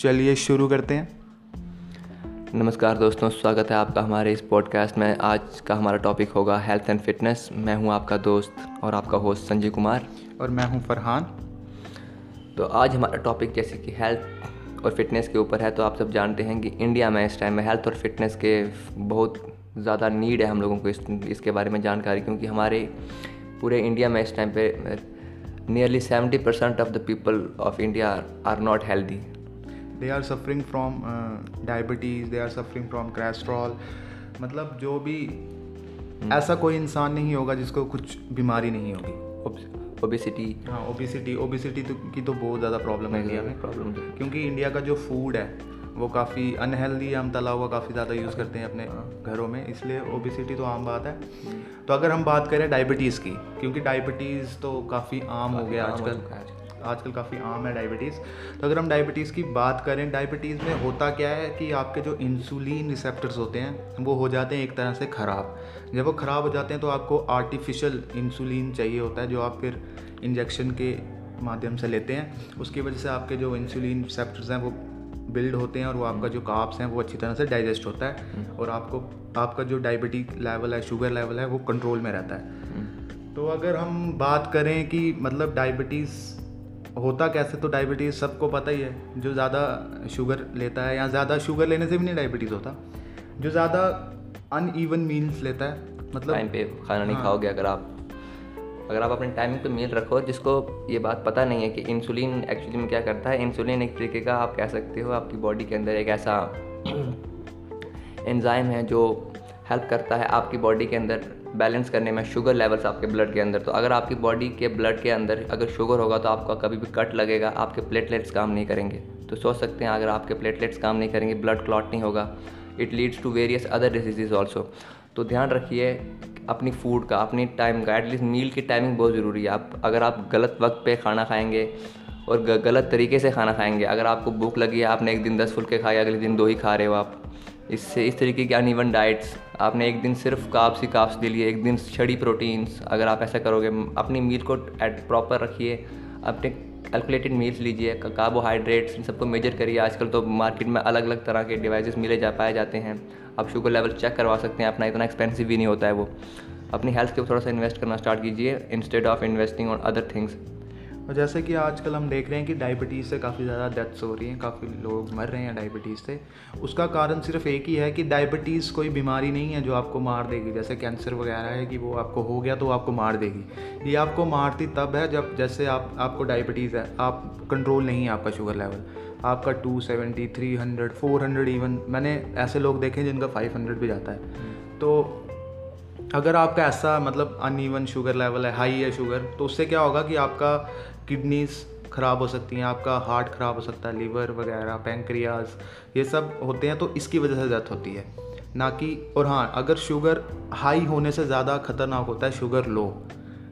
चलिए शुरू करते हैं। नमस्कार दोस्तों स्वागत है आपका हमारे इस पॉडकास्ट में। आज का हमारा टॉपिक होगा हेल्थ एंड फिटनेस मैं हूँ आपका दोस्त और आपका होस्ट संजय कुमार। और मैं हूँ फरहान। तो आज हमारा टॉपिक जैसे कि हेल्थ और फिटनेस के ऊपर है तो आप सब जानते हैं कि इंडिया में इस टाइम में हेल्थ और फिटनेस के बहुत ज़्यादा नीड है हम लोगों को इस इसके बारे में जानकारी। क्योंकि हमारे पूरे इंडिया में इस टाइम पे nearly seventy percent of the people of India are not healthy they are suffering from diabetes they are suffering from cholesterol मतलब जो भी hmm. ऐसा कोई इंसान नहीं होगा जिसको कुछ बीमारी नहीं होगी। ओबिसिटी हाँ ओबिसिटी ओबिसिटी तो की तो बहुत ज़्यादा प्रॉब्लम है इंडिया में। प्रॉब्लम क्योंकि इंडिया का जो फ़ूड है वो काफ़ी अनहेल्दी हम तला हुआ काफ़ी ज़्यादा यूज़ करते हैं अपने हाँ। घरों में इसलिए ओबिसिटी तो आम बात है। तो अगर हम बात करें डायबिटीज़ की क्योंकि डायबिटीज़ तो काफ़ी आम हो गया आजकल। आजकल काफ़ी आम है डायबिटीज़ तो अगर हम डायबिटीज़ की बात करें डायबिटीज़ में होता क्या है कि आपके जो इंसुलिन रिसेप्टर्स होते हैं वो हो जाते हैं एक तरह से ख़राब जब वो ख़राब हो जाते हैं तो आपको आर्टिफिशियल इंसुलिन चाहिए होता है जो आप फिर इंजेक्शन के माध्यम से लेते हैं उसकी वजह से आपके जो इंसुलिन रिसेप्टर्स हैं वो बिल्ड होते हैं और वो आपका जो काप्स हैं वो अच्छी तरह से डाइजेस्ट होता है। और आपको आपका जो डायबिटिक लेवल है शुगर लेवल है वो कंट्रोल में रहता है हम्म। तो अगर हम बात करें कि मतलब डायबिटीज़ होता कैसे तो डायबिटीज़ सबको पता ही है। जो ज़्यादा शुगर लेता है या ज़्यादा शुगर लेने से भी नहीं डायबिटीज़ होता। जो ज़्यादा अनइवन मील्स लेता है मतलब टाइम पे खाना नहीं हाँ, खाओगे अगर आप। अगर आप अपने टाइमिंग पे मील रखो जिसको ये बात पता नहीं है कि इंसुलिन एक्चुअली में क्या करता है। इंसुलिन एक तरीके का आप कह सकते हो आपकी बॉडी के अंदर एक ऐसा एंजाइम है जो हेल्प करता है आपकी बॉडी के अंदर। बैलेंस करने में शुगर लेवल्स आपके ब्लड के अंदर। तो अगर आपकी बॉडी के ब्लड के अंदर अगर शुगर होगा तो आपका कभी भी कट लगेगा, आपके प्लेटलेट्स काम नहीं करेंगे। तो सोच सकते हैं, अगर आपके प्लेटलेट्स काम नहीं करेंगे ब्लड क्लॉट नहीं होगा। It leads to various other disease also तो ध्यान रखिए अपनी फ़ूड का, अपनी टाइम का एटलीस्ट मील की टाइमिंग बहुत ज़रूरी है। आप, अगर आप गलत वक्त पे खाना खाएँगे और गलत तरीके से खाना खाएँगे, अगर आपको भूख लगी है, आपने एक दिन दस फुलके खाए, अगले दिन दो ही खा रहे हो आप, इससे, इस तरीके की अनइवन डाइट्स आपने एक दिन सिर्फ़ काप्स ही काप्स ले लिए, एक दिन छड़ी प्रोटीन्स। अगर आप ऐसा करोगे, अपनी मील को एट प्रॉपर रखिए, अपने कैलकुलेटेड मील्स लीजिए कार्बोहाइड्रेट्स इन सबको मेजर करिए। आजकल तो मार्केट में अलग अलग तरह के डिवाइसेस मिले जा, पाए जाते हैं। आप शुगर लेवल चेक करवा सकते हैं, अपना इतना एक्सपेंसिव भी नहीं होता है वो। अपनी हेल्थ के थोड़ा सा इन्वेस्ट करना स्टार्ट कीजिए instead of investing on other things और जैसे कि आजकल हम देख रहे हैं कि डायबिटीज़ से काफ़ी ज़्यादा डेथ्स हो रही हैं, काफ़ी लोग मर रहे हैं डायबिटीज़ से। उसका कारण सिर्फ़ एक ही है कि डायबिटीज़ कोई बीमारी नहीं है जो आपको मार देगी। जैसे कैंसर वगैरह है कि वो आपको हो गया तो आपको मार देगी। ये आपको मारती तब है जब, जैसे आप, आपको डायबिटीज़ है, आप कंट्रोल नहीं है आपका शुगर लेवल आपका two seventy three hundred four hundred even मैंने ऐसे लोग देखे जिनका फाइव हंड्रेड भी जाता है। तो अगर आपका ऐसा मतलब अनइवन शुगर लेवल है हाई है शुगर तो उससे क्या होगा कि आपका किडनीज ख़राब हो सकती हैं, आपका हार्ट ख़राब हो सकता है, लीवर वगैरह, पेंक्रियाज, ये सब होते हैं तो इसकी वजह से डेथ होती है। ना कि, और हाँ अगर शुगर हाई होने से ज़्यादा खतरनाक होता है, शुगर लो,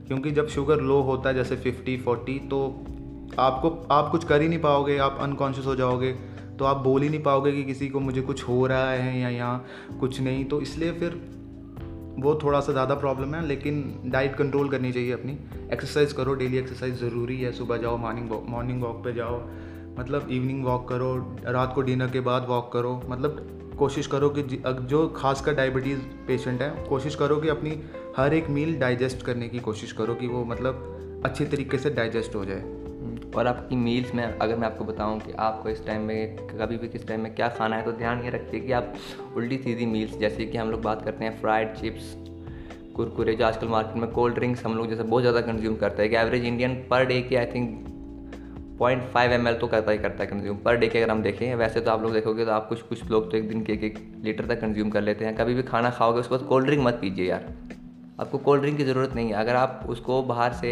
क्योंकि जब शुगर लो होता है, जैसे फिफ्टी, फोर्टी तो आपको, आप कुछ कर ही नहीं पाओगे, आप अनकॉन्शियस हो जाओगे तो आप बोल ही नहीं पाओगे कि किसी को मुझे कुछ हो रहा है या यहाँ कुछ नहीं तो इसलिए फिर वो थोड़ा सा ज़्यादा प्रॉब्लम है, लेकिन डाइट कंट्रोल करनी चाहिए अपनी। एक्सरसाइज करो डेली एक्सरसाइज ज़रूरी है। सुबह जाओ मॉर्निंग मॉर्निंग वॉक पे जाओ। मतलब इवनिंग वॉक करो, रात को डिनर के बाद वॉक करो। मतलब कोशिश करो कि जो खासकर डायबिटीज़ पेशेंट है, कोशिश करो कि अपनी हर एक मील डाइजेस्ट करने की कोशिश करो कि वो मतलब अच्छे तरीके से डाइजेस्ट हो जाए। और आपकी मील्स में, अगर मैं आपको बताऊँ कि आपको इस टाइम में, कभी भी किस टाइम में क्या खाना है तो ध्यान ये रखिए कि आप उल्टी सीधी मील्स जैसे कि हम लोग बात करते हैं फ्राइड चिप्स कुरकुरे, जो आजकल मार्केट में कोल्ड ड्रिंक्स हम लोग जैसे बहुत ज़्यादा कंज्यूम करते हैं कि एवरेज इंडियन पर डे की I think point five M तो करता ही करता है कंज्यूम पर डे के अगर हम देखें, वैसे तो आप लोग देखोगे तो आप कुछ कुछ लोग तो एक दिन के एक एक लीटर तक कंज्यूम कर लेते हैं। कभी भी खाना खाओगे, उसके बाद कोल्ड ड्रिंक मत पीजिए यार। आपको कोल्ड ड्रिंक की ज़रूरत नहीं है। अगर आप उसको बाहर से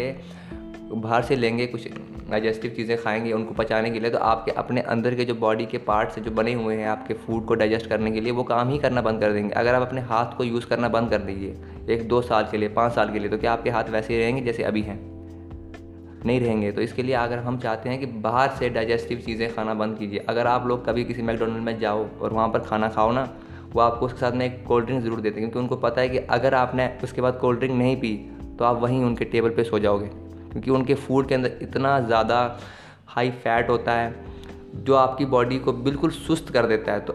बाहर से लेंगे, कुछ डाइजेस्टिव चीज़ें खाएँगे, उनको पचाने के लिए तो आपके अपने अंदर के जो बॉडी के पार्ट्स जो बने हुए हैं आपके फ़ूड को डाइजेस्ट करने के लिए, वो काम ही करना बंद कर देंगे। अगर आप अपने हाथ को यूज़ करना बंद कर दीजिए, एक दो साल के लिए, पाँच साल के लिए तो क्या आपके हाथ वैसे ही रहेंगे जैसे अभी हैं? नहीं रहेंगे। तो इसके लिए अगर हम चाहते हैं कि बाहर से डाइजेस्टिव चीज़ें खाना बंद कीजिए, अगर आप लोग कभी किसी मैकडोनल्ड में जाओ और वहाँ पर खाना खाओ ना, वो आपको उसके साथ में एक कोल्ड ड्रिंक ज़रूर देते हैं, क्योंकि उनको पता है कि अगर आपने उसके बाद कोल्ड ड्रिंक नहीं पी तो आप वहीं उनके टेबल पे सो जाओगे। क्योंकि उनके फ़ूड के अंदर इतना ज़्यादा हाई फैट होता है, जो आपकी बॉडी को बिल्कुल सुस्त कर देता है। तो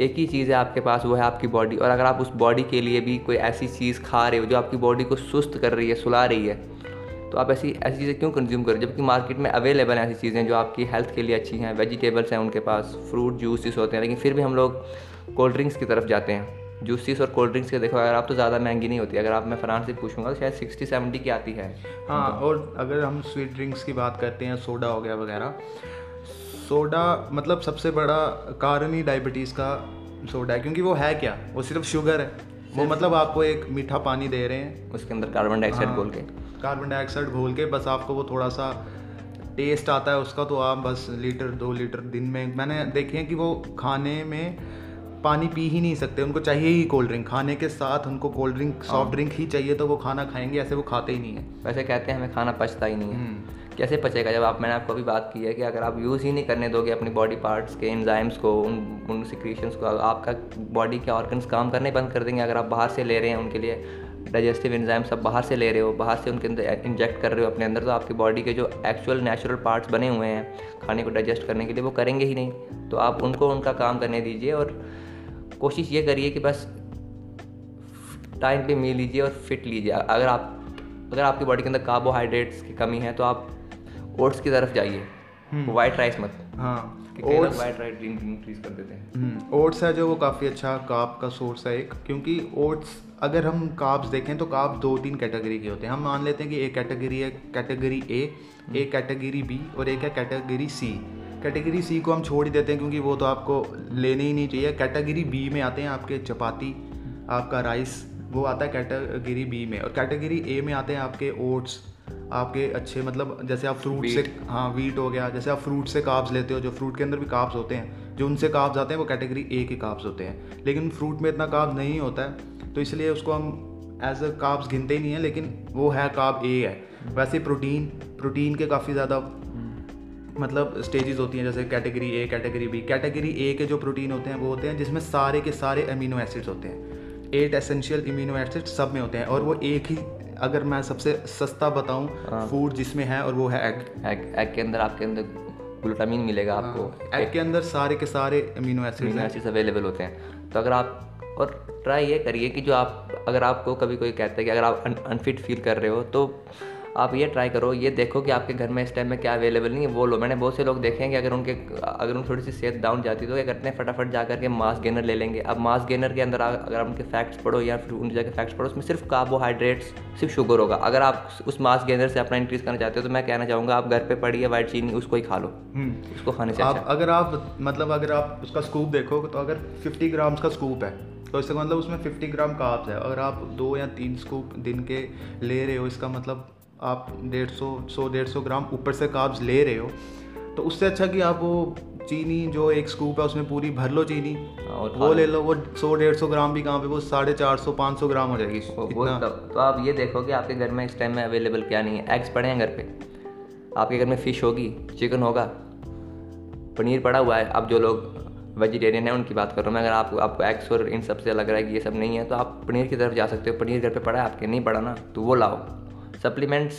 एक ही चीज़ है आपके पास, वो है आपकी बॉडी और अगर आप उस बॉडी के लिए भी कोई ऐसी चीज़ खा रहे हो, जो आपकी बॉडी को सुस्त कर रही है, सुला रही है तो आप ऐसी ऐसी चीज़ें क्यों कंज्यूम करें जबकि मार्केट में अवेलेबल हैं ऐसी चीज़ें जो आपकी हेल्थ के लिए अच्छी हैं वेजिटेबल्स हैं उनके पास फ्रूट जूसेस होते हैं, लेकिन फिर भी हम लोग कोल्ड ड्रिंक्स की तरफ़ जाते हैं। जूसेस और कोल्ड ड्रिंक्स के देखो अगर आप तो ज़्यादा महँगी नहीं होती अगर आप मैं फ्रांस से पूछूँगा तो शायद सिक्सटी सेवेंटी की आती है। हाँ और अगर हम स्वीट ड्रिंक्स की बात करते हैं सोडा हो गया वगैरह सोडा मतलब सबसे बड़ा कारण ही डायबिटीज़ का सोडा है क्योंकि वो है क्या? वो सिर्फ़ शुगर है। वो मतलब आपको एक मीठा पानी दे रहे हैं। उसके अंदर कार्बन डाइऑक्साइड हाँ, घोल के। कार्बन डाइऑक्साइड घोल के बस आपको वो थोड़ा सा टेस्ट आता है उसका तो आप बस लीटर दो लीटर दिन में मैंने देखे हैं कि वो खाने में पानी पी ही नहीं सकते उनको चाहिए ही कोल्ड ड्रिंक खाने के साथ उनको कोल्ड ड्रिंक सॉफ्ट ड्रिंक ही चाहिए तो वो खाना खाएँगे ऐसे वो खाते ही नहीं है। वैसे कहते हैं हमें खाना पचता ही नहीं है। हम्म। कैसे पचेगा? जब आप मैंने आपको अभी बात की है कि अगर आप यूज़ ही नहीं करने दोगे अपनी बॉडी पार्ट्स के एंजाइम्स को उन उन सिक्रीशंस को आपका बॉडी के ऑर्गन्स काम करने बंद कर देंगे। अगर आप बाहर से ले रहे हैं उनके लिए डाइजेस्टिव एंजाइम सब बाहर से ले रहे हो बाहर से उनके अंदर इंजेक्ट कर रहे हो अपने अंदर तो आपकी बॉडी के जो एक्चुअल नेचुरल पार्ट्स बने हुए हैं खाने को डाइजेस्ट करने के लिए वो करेंगे ही नहीं। तो आप उनको उनका काम करने दीजिए और कोशिश ये करिए कि बस टाइम पे मील लीजिए और फिट लीजिए। अगर आप अगर आपकी बॉडी के अंदर कार्बोहाइड्रेट्स की कमी है तो आप ओट्स की तरफ़ जाइए। वाइट राइस मत। हाँ ओट्स वाइट राइस इंक्रीज कर देते हैं। ओट्स है जो वो काफ़ी अच्छा काप का सोर्स है एक क्योंकि ओट्स अगर हम काप्स देखें तो काप दो तीन कैटेगरी के होते हैं। हम मान लेते हैं कि एक कैटेगरी है कैटेगरी ए एक कैटेगरी बी और एक है कैटेगरी सी कैटेगरी सी को हम छोड़ ही देते हैं क्योंकि वो तो आपको लेने ही नहीं चाहिए। कैटेगरी बी में आते हैं आपके चपाती आपका राइस वो आता है कैटेगरी बी में। और कैटेगरी ए में आते हैं आपके ओट्स आपके अच्छे मतलब जैसे आप फ्रूट से हाँ वीट हो गया जैसे आप फ्रूट से काब्स लेते हो जो फ्रूट के अंदर भी काब्स होते हैं जो उनसे काब्स आते हैं वो कैटेगरी ए के काब्स होते हैं। लेकिन फ्रूट में इतना काब्स नहीं होता है तो इसलिए उसको हम एज अ काब्स गिनते ही नहीं है लेकिन वो है काब ए है। वैसे प्रोटीन प्रोटीन के काफ़ी ज़्यादा मतलब स्टेजेस होती हैं जैसे category A category B category A के जो प्रोटीन होते हैं वो होते हैं जिसमें सारे के सारे अमीनो एसिड्स होते हैं। एट एसेंशियल इम्यूनो एसिड सब में होते हैं और वो एक ही अगर मैं सबसे सस्ता बताऊँ फ़ूड हाँ। जिसमें है और वो है एग एग एग के अंदर आपके अंदर ग्लूटामिन मिलेगा आपको। एग के अंदर सारे के सारे अमीनो एसिड्स अवेलेबल होते हैं। तो अगर आप और ट्राई ये करिए कि जो आप अगर आपको कभी कोई कहता है कि अगर आप अनफिट फील कर रहे हो तो आप ये ट्राई करो ये देखो कि आपके घर में इस टाइम में क्या अवेलेबल नहीं है वो लो। मैंने बहुत से लोग देखे हैं कि अगर उनके अगर उन थोड़ी सी सेहत डाउन जाती तो क्या करते हैं फटाफट जा करके मास गेनर ले लेंगे। अब मास गेनर के अंदर अगर आप उनके फैक्ट्स पढ़ो या फिर उन जगह फैक्ट्स पढ़ो उसमें सिर्फ़ कार्बोहाइड्रेट्स सिर्फ़ शुगर होगा। अगर आप उस मास गेनर से अपना इंक्रीज करना चाहते हो तो मैं कहना चाहूँगा आप घर पर पढ़िए वाइट चीनी उसको ही खा लो। हम्म। उसको खाने से आप अच्छा अगर आप मतलब अगर आप उसका स्कूप देखो तो अगर 50 ग्राम्स का स्कूप है तो इसका मतलब उसमें 50 ग्राम काप्स है। अगर आप दो या तीन स्कूप दिन के ले रहे हो इसका मतलब आप डेढ़ सौ सौ डेढ़ सौ ग्राम ऊपर से काब्स ले रहे हो तो उससे अच्छा कि आप वो चीनी जो एक स्कूप है उसमें पूरी भर लो चीनी और वो ले लो वो सौ डेढ़ सौ ग्राम भी कहाँ पे वो साढ़े चार सौ पाँच सौ ग्राम हो जाएगी वो इतना। तो आप ये देखो कि आपके घर में इस टाइम में अवेलेबल क्या नहीं है। एग्स पड़े हैं घर पे। आपके घर में फ़िश होगी चिकन होगा पनीर पड़ा हुआ है। अब जो लोग वेजिटेरियन है उनकी बात कर रहा हूँ मैं। अगर आपको आपको एग्स और इन सबसे लग रहा है कि ये सब नहीं है तो आप पनीर की तरफ़ जा सकते हो। पनीर घर पे पड़ा है आपके नहीं पड़ा ना तो वो लाओ। सप्लीमेंट्स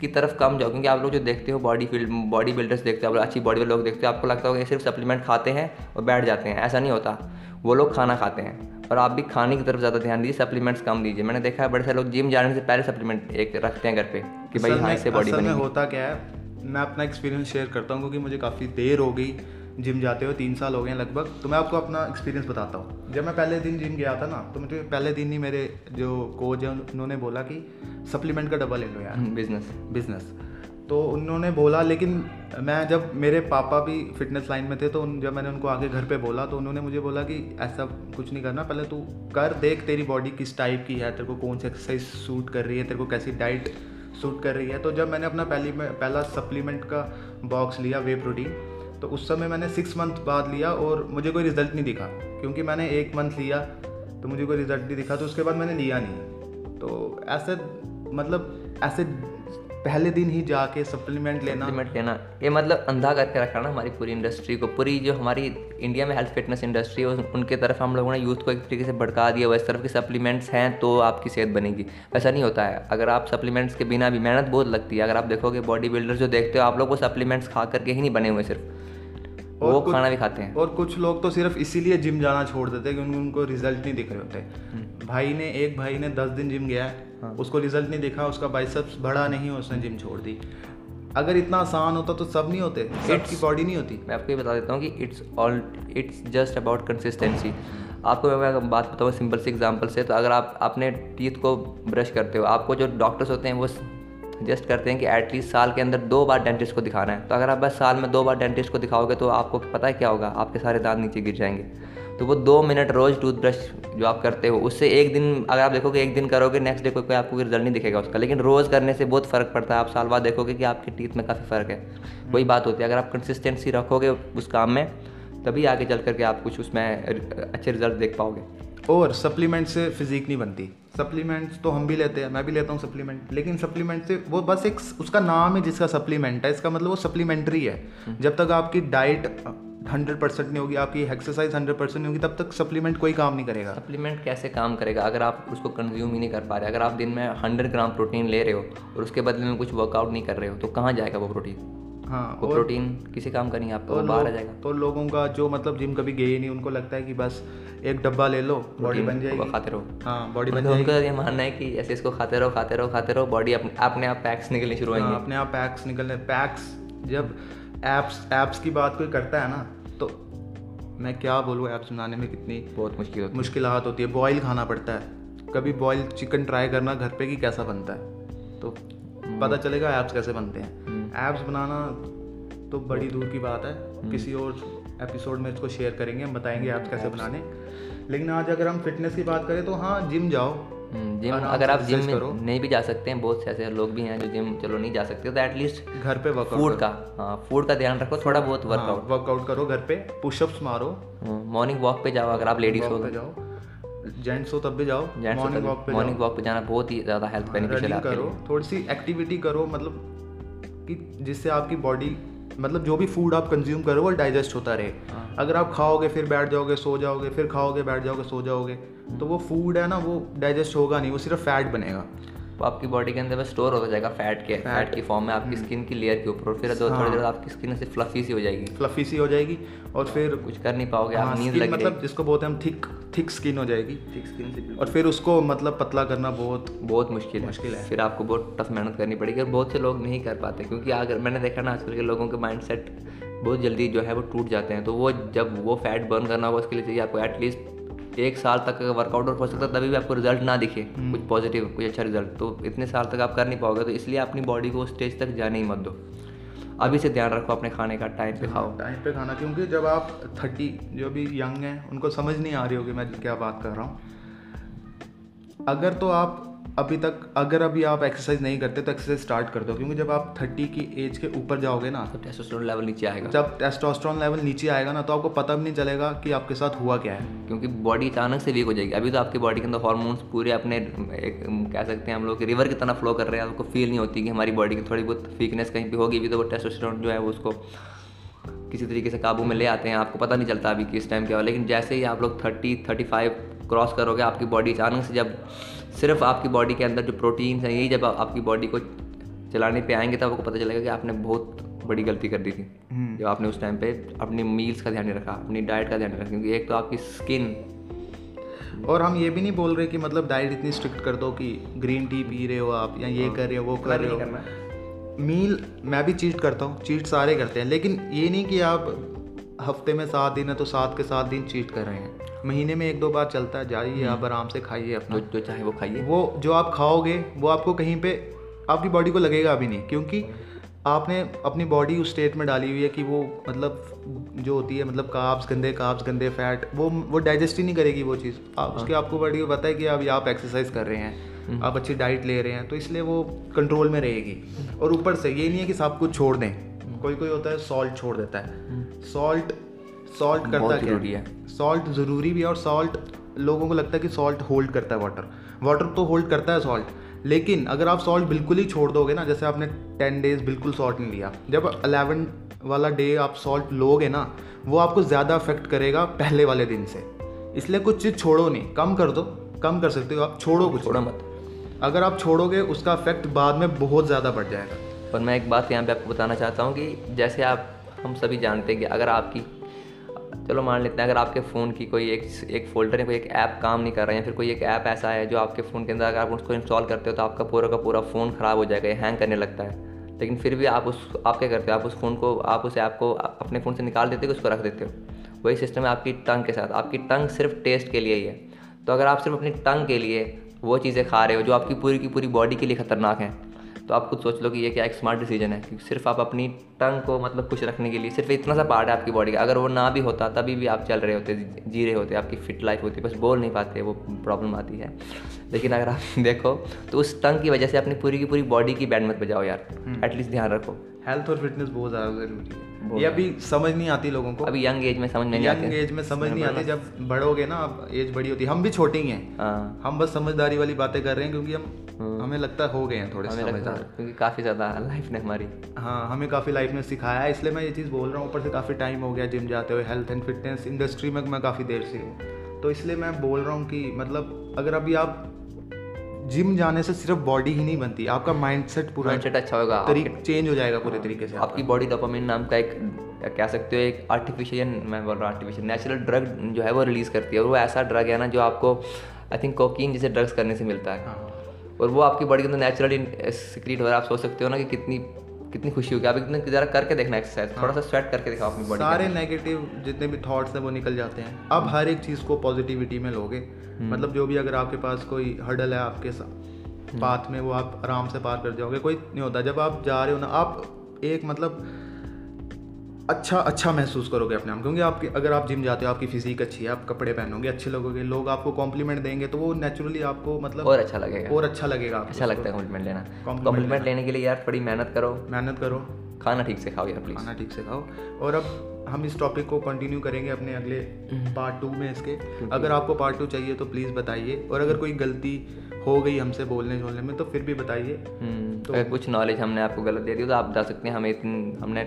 की तरफ़ कम जाओ क्योंकि आप लोग जो देखते हो बॉडी फ़ील्ड बॉडी बिल्डर्स देखते हो आप लोग अच्छी बॉडी वाले लोग देखते हो आपको लगता होगा कि सिर्फ़ सप्लीमेंट खाते हैं और बैठ जाते हैं ऐसा नहीं होता। वो लोग खाना खाते हैं और आप भी खाने की तरफ़ ज़्यादा ध्यान दीजिए सप्लीमेंट्स कम दीजिए। मैंने देखा है बड़े सारे लोग जिम जाने से पहले सप्लीमेंट एक रखते हैं घर पे कि भाई हाँ इससे बॉडी में होता क्या है मैं अपना एक्सपीरियंस शेयर करता हूँ क्योंकि मुझे काफ़ी देर हो गई जिम जाते हो तीन साल हो गए लगभग तो मैं आपको अपना एक्सपीरियंस बताता हूँ। जब मैं पहले दिन जिम गया था ना तो मुझे पहले दिन ही मेरे जो कोच हैं उन्होंने बोला कि सप्लीमेंट का डबल ले लो यार। बिज़नेस बिज़नेस तो उन्होंने बोला लेकिन मैं जब मेरे पापा भी फिटनेस लाइन में थे तो उन जब मैंने उनको आगे घर पे बोला तो उन्होंने मुझे बोला कि ऐसा कुछ नहीं करना पहले तू कर देख तेरी बॉडी किस टाइप की है तेरे को कौन सी एक्सरसाइज सूट कर रही है तेरे को कैसी डाइट सूट कर रही है। तो जब मैंने अपना पहली पहला सप्लीमेंट का बॉक्स लिया वे प्रोटीन तो उस समय मैंने सिक्स मंथ बाद लिया और मुझे कोई रिज़ल्ट नहीं दिखा। क्योंकि मैंने एक मंथ लिया तो मुझे कोई रिज़ल्ट नहीं दिखा तो उसके बाद मैंने लिया नहीं। तो ऐसे मतलब ऐसे पहले दिन ही जाके सप्लीमेंट लेना। सप्लीमेंट लेना, ये मतलब अंधा करके रखा ना हमारी पूरी इंडस्ट्री को। पूरी जो हमारी इंडिया में हेल्थ फिटनेस इंडस्ट्री है उनके तरफ़ हम लोगों ने यूथ को एक तरीके से भड़का दिया। हुआ इस तरफ़ के सप्लीमेंट्स हैं तो आपकी सेहत बनेगी। वैसा नहीं होता है। अगर आप सप्लीमेंट्स के बिना भी मेहनत बहुत लगती है। अगर आप देखोगे बॉडी बिल्डर जो देखते हो, आप लोग वो सप्लीमेंट्स खा करके ही नहीं बने हुए सिर्फ़। वो खाना भी खाते हैं। और कुछ लोग तो सिर्फ़ इसीलिए जिम जाना छोड़ देते हैं क्योंकि उनको रिज़ल्ट नहीं दिख रहे होते। हम्म। भाई ने एक भाई ने दस दिन जिम गया है। हाँ। उसको रिज़ल्ट नहीं दिखा उसका बाइसेप्स बढ़ा नहीं उसने जिम छोड़ दी। अगर इतना आसान होता तो सब नहीं होते सबकी बॉडी नहीं होती। मैं आपको ये बता देता हूँ कि it's all it's just about consistency आपको मैं बात बताऊँ सिंपल से एग्जांपल से तो अगर आप अपने टीथ को ब्रश करते हो आपको जो डॉक्टर्स होते हैं वो सजेस्ट करते हैं कि एटलीस्ट साल के अंदर दो बार डेंटिस्ट को दिखाना है। तो अगर आप बस साल में दो बार डेंटिस्ट को दिखाओगे तो आपको पता है क्या होगा? आपके सारे दांत नीचे गिर जाएँगे। तो वो दो मिनट रोज़ टूथब्रश जो आप करते हो उससे एक दिन अगर आप देखोगे एक दिन करोगे नेक्स्ट डे कोई कोई आपको रिज़ल्ट नहीं दिखेगा उसका। लेकिन रोज़ करने से बहुत फ़र्क पड़ता है। आप साल बाद देखोगे कि आपके टीथ में काफ़ी फ़र्क है। वही बात होती है। अगर आप कंसिस्टेंसी रखोगे उस काम में तभी आगे चल करके आप कुछ उसमें अच्छे रिज़ल्ट देख पाओगे। और सप्लीमेंट से फिजिक नहीं बनती। सप्लीमेंट्स तो हम भी लेते हैं मैं भी लेता हूँ सप्लीमेंट लेकिन सप्लीमेंट से वो बस एक उसका नाम है जिसका सप्लीमेंट है इसका मतलब वो सप्लीमेंट्री है। जब तक आपकी डाइट हंड्रेड परसेंट नहीं होगी आपकी एक्सरसाइज हंड्रेड परसेंट नहीं होगी तब तक सप्लीमेंट कोई काम नहीं करेगा। सप्लीमेंट कैसे काम करेगा? अगर आप उसको कंज्यूम ही नहीं कर पा रहे अगर आप दिन में हंड्रेड ग्राम प्रोटीन ले रहे हो और उसके बदले में कुछ वर्कआउट नहीं कर रहे हो तो कहाँ जाएगा वो प्रोटीन हाँ वो प्रोटीन किसी काम का नहीं है आपका वो बाहर आ जाएगा। तो लोगों का जो मतलब जिम कभी गए ही नहीं उनको लगता है कि बस एक डब्बा ले लो बॉडी बन जाएगी। खाते रहो। हाँ बॉडी बन मतलब जाएगी। उनका ये मानना है कि ऐसे इसको खाते रहो खाते रहो खाते रहो बॉडी अपने आप पैक्स निकलने शुरू हाँ, होंगे अपने आप पैक्स निकलने पैक्स जब एप्स एप्स की बात कोई करता है ना तो मैं क्या बोलूँ एप्स बनाने में कितनी बहुत मुश्किल होती मुश्किल होती है। बॉयल खाना पड़ता है। कभी बॉयल चिकन ट्राई करना घर पे कि कैसा बनता है? तो पता चलेगा एप्स कैसे बनते हैं। एप्स बनाना तो बड़ी दूर की बात है। किसी और एपिसोड में इसको शेयर करेंगे हम बताएँगे एप्स कैसे बनाने। लेकिन आज अगर हम फिटनेस की बात करें तो हाँ जिम जाओ। हम्म, जिम आराम अगर आप जिम में नहीं भी जा सकते हैं बहुत से ऐसे लोग भी हैं जो जिम चलो नहीं जा सकते तो एटलीस्ट घर पे वर्कआउट फ़ूड का हाँ फ़ूड का ध्यान रखो थोड़ा बहुत वर्कआउट वर्कआउट करो घर पे पुशअप्स मारो। मॉर्निंग वॉक पे जाओ अगर आप लेडीज़ हो वॉक जाओ। जेंट्स हो तब भी जाओ। मॉर्निंग वॉक पे मॉर्निंग वॉक पे जाना बहुत ही ज़्यादा हेल्थ बेनिफिशियल है करो थोड़ी सी एक्टिविटी करो मतलब कि जिससे आपकी बॉडी मतलब जो भी फ़ूड आप कंज्यूम करो वो डाइजेस्ट होता रहे हाँ। अगर आप खाओगे फिर बैठ जाओगे सो जाओगे फिर खाओगे बैठ जाओगे सो जाओगे तो वो फ़ूड है ना वो डाइजेस्ट होगा नहीं वो सिर्फ़ फैट बनेगा वो आपकी बॉडी के अंदर स्टोर होता जाएगा फैट के फैट की फॉर्म में आपकी स्किन की लेयर के ऊपर और फिर जो थोड़ी देर बाद आपकी स्किन से फ्लफी सी हो जाएगी। फ्लफी सी हो जाएगी और फिर कुछ कर नहीं पाओगे हाँ, आप नींद skin लग मतलब जिसको बोलते हैं हम थिक थिक स्किन हो जाएगी। थिक स्किन से और फिर उसको मतलब पतला करना बहुत बहुत मुश्किल है। मुश्किल है। फिर आपको बहुत टफ मेहनत करनी पड़ेगी और बहुत से लोग नहीं कर पाते क्योंकि अगर मैंने देखा ना आजकल के लोगों के माइंड सेट बहुत जल्दी जो है वो टूट जाते हैं। तो वो जब वो फैट बर्न करना होगा उसके लिए चाहिए आपको एटलीस्ट एक साल तक अगर वर्कआउट और हो सकता है तभी भी आपको रिज़ल्ट ना दिखे। कुछ पॉजिटिव कुछ अच्छा रिज़ल्ट तो इतने साल तक आप कर नहीं पाओगे तो इसलिए अपनी बॉडी को स्टेज तक जाने ही मत दो। अभी से ध्यान रखो अपने खाने का टाइम पे खाओ। टाइम पे खाना क्योंकि जब आप थर्टी जो भी यंग हैं उनको समझ नहीं आ रही होगी मैं क्या बात कर रहा हूँ। अगर तो आप अभी तक अगर अभी आप एक्सरसाइज नहीं करते तो एक्सरसाइज स्टार्ट कर दो क्योंकि जब आप थर्टी की एज के ऊपर जाओगे ना तो टेस्टोस्टेरोन लेवल नीचे आएगा। जब टेस्टोस्टेरोन लेवल नीचे आएगा ना तो आपको पता भी नहीं चलेगा कि आपके साथ हुआ क्या है। क्योंकि बॉडी अचानक से वीक हो जाएगी। अभी तो आपकी बॉडी के अंदर हार्मोन्स पूरे अपने एक कह सकते हैं हम लोग रिवर की तरह फ्लो कर रहे हैं। आपको फील नहीं होती कि हमारी बॉडी की थोड़ी बहुत वीकनेस कहीं पे होगी भी तो वो टेस्टोस्टेरोन जो है वो उसको किसी तरीके से काबू में ले आते हैं। आपको पता नहीं चलता अभी किस टाइम क्या हो लेकिन जैसे ही आप लोग थर्टी थर्टी फाइव क्रॉस करोगे आपकी बॉडी अचानक से जब सिर्फ़ आपकी बॉडी के अंदर जो प्रोटीन्स हैं यही जब आप- आपकी बॉडी को चलाने पे आएँगे तब आपको पता चलेगा कि आपने बहुत बड़ी गलती कर दी थी। जब आपने उस टाइम पे अपनी मील्स का ध्यान नहीं रखा अपनी डाइट का ध्यान नहीं रखा क्योंकि एक तो आपकी स्किन और हम ये भी नहीं बोल रहे कि मतलब डाइट इतनी स्ट्रिक्ट कर दो कि ग्रीन टी पी रहे हो आप या ये कर रहे हो वो कर रहे हो। मील मैं भी चीट करता हूँ चीट सारे करते हैं लेकिन ये नहीं कि आप हफ़्ते में सात दिन है तो सात के सात दिन चीट कर रहे हैं। महीने में एक दो बार चलता है जाइए आप आराम से खाइए अपना। जो चाहे वो खाइए। वो जो आप खाओगे वो आपको कहीं पे आपकी बॉडी को लगेगा अभी नहीं क्योंकि आपने अपनी बॉडी उस स्टेट में डाली हुई है कि वो मतलब जो होती है मतलब काब्स गंदे काब्स गंदे फैट वो वो डाइजेस्ट ही नहीं करेगी वो चीज़। आप उसके आपको बॉडी को पता है कि अब आप एक्सरसाइज कर रहे हैं आप अच्छी डाइट ले रहे हैं तो इसलिए वो कंट्रोल में रहेगी। और ऊपर से ये नहीं है कि सब कुछ छोड़ दें। कोई कोई होता है सॉल्ट छोड़ देता है। सॉल्ट सॉल्ट करता क्या? ज़रूरी है। सॉल्ट ज़रूरी भी है और सॉल्ट लोगों को लगता है कि सॉल्ट होल्ड करता है वाटर वाटर तो होल्ड करता है सॉल्ट लेकिन अगर आप सॉल्ट बिल्कुल ही छोड़ दोगे ना जैसे आपने टेन डेज़ बिल्कुल सॉल्ट नहीं लिया जब अलेवन वाला डे आप सॉल्ट लोगे ना वो आपको ज़्यादा अफेक्ट करेगा पहले वाले दिन से. इसलिए कुछ चीज़ छोड़ो नहीं कम कर दो कम कर सकते हो आप छोड़ो कुछ थोड़ा मत। अगर आप छोड़ोगे उसका इफ़ेक्ट बाद में बहुत ज़्यादा बढ़ जाएगा. पर मैं एक बात यहाँ पे आपको बताना चाहता हूँ कि जैसे आप हम सभी जानते हैं कि अगर आपकी, चलो मान लेते हैं, अगर आपके फ़ोन की कोई एक एक फोल्डर या कोई एक ऐप काम नहीं कर रहा है या फिर कोई एक ऐप ऐसा है जो आपके फ़ोन के अंदर अगर आप उसको इंस्टॉल करते हो तो आपका पूरा का पूरा फ़ोन ख़राब हो जाएगा हैंग करने लगता है। लेकिन फिर भी आप उस, आप क्या करते हो, आप उस फ़ोन को, आप उस ऐप को अपने फ़ोन से निकाल देते हो उसको रख देते हो। वही सिस्टम है आपकी टंग के साथ। आपकी टंग सिर्फ़ टेस्ट के लिए ही है। तो अगर आप सिर्फ़ अपनी टंग के लिए वो चीज़ें खा रहे हो जो आपकी पूरी की पूरी बॉडी के लिए ख़तरनाक हैं तो आप खुद सोच लो कि ये क्या एक स्मार्ट डिसीज़न है क्योंकि सिर्फ़ आप अपनी टंग को मतलब खुश रखने के लिए सिर्फ़ इतना सा पार्ट है आपकी बॉडी का। अगर वो ना भी होता तभी भी आप चल रहे होते जी रहे होते आपकी फिट लाइफ होती बस बोल नहीं पाते वो प्रॉब्लम आती है। लेकिन अगर आप देखो तो उस टंग की वजह से अपनी पूरी की पूरी बॉडी की बैंड मत बजाओ यार एटलीस्ट हम्म। ध्यान रखो। हेल्थ और फिटनेस बहुत ज़्यादा ज़रूरी है। ये अभी समझ नहीं आती लोगों को। अभी यंग एज में समझ नहीं आती। यंग एज में समझ नहीं आती जब बढ़ोगे ना एज बड़ी होती हम भी छोटे ही हैं। हाँ। हम बस समझदारी वाली बातें कर रहे हैं क्योंकि हम। हमें लगता हो गए हैं थोड़े समझदार। क्योंकि काफ़ी ज़्यादा लाइफ ने हमारी। हाँ हमें काफ़ी लाइफ ने सिखाया है इसलिए मैं ये चीज़ बोल रहा हूँ ऊपर से काफ़ी टाइम हो गया जिम जाते हुए हेल्थ एंड फिटनेस इंडस्ट्री में मैं काफ़ी देर से हूँ। तो इसलिए मैं बोल रहा हूँ कि मतलब अगर अभी आप जिम जाने से सिर्फ़ बॉडी ही नहीं बनती आपका माइंडसेट पूरा माइंडसेट अच्छा होगा तरीक चेंज हो जाएगा पूरे तरीके से आपकी बॉडी डोपामिन नाम का एक कह सकते हो एक आर्टिफिशियल मैं बोल रहा हूँ आर्टिफिशियल नेचुरल ड्रग जो है वो रिलीज़ करती है और वो ऐसा ड्रग है ना जो आपको आई थिंक कोकीन जैसे ड्रग्स करने से मिलता है। हाँ। और वो आपकी बॉडी के अंदर नेचुरली सिक्रीट हो रहा है आप सोच सकते हो ना कि कितनी कितनी खुशी होगी। आप इतने ज़रा करके देखना एक्सरसाइज थोड़ा सा स्वेट करके दिखाओ अपनी बॉडी सारे नेगेटिव जितने भी थॉट्स हैं वो निकल जाते हैं। अब हर एक चीज़ को पॉजिटिविटी में लोगे। हम्म। मतलब जो भी अगर आपके पास कोई हर्डल है आपके साथ पाथ हम्म। में वो आप आराम से पार कर जाओगे। कोई नहीं होता। जब आप जा रहे हो ना आप एक मतलब अच्छा अच्छा महसूस करोगे अपने आप। क्योंकि आपके अगर आप जिम जाते हो आपकी फिजिक अच्छी है आप कपड़े पहनोगे अच्छे लोगोगे लोग आपको कॉम्प्लीमेंट देंगे तो वो नेचुरली आपको मतलब और अच्छा लगेगा। और अच्छा लगेगा अच्छा लगता है कॉम्प्लीमेंट लेना। कॉम्प्लीमेंट लेने। के लिए यार थोड़ी मेहनत करो। मेहनत करो। खाना ठीक से खाओ यार प्लीज़ खाना ठीक से खाओ। और अब हम इस टॉपिक को कंटिन्यू करेंगे अपने अगले पार्ट हम्म। टू में इसके। अगर आपको पार्ट टू चाहिए तो प्लीज़ बताइए। और अगर कोई गलती हो गई हमसे बोलने झोलने में तो फिर भी बताइए। हम्म, तो अगर कुछ नॉलेज हमने आपको गलत दे दी तो आप बता सकते हैं हमें हमने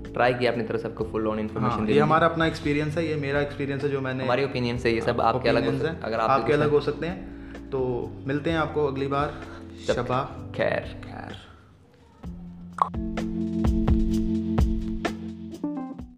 ट्राई किया अपनी तरफ़ सबको फुल ऑन इन्फॉर्मेशन ये हमारा अपना एक्सपीरियंस है ये मेरा एक्सपीरियंस है जो मैंने हमारी ओपिनियन से ये सब आपके अलग है अगर आपके अलग हो। सकते हैं। तो मिलते हैं आपको अगली बार। शबा खैर खैर।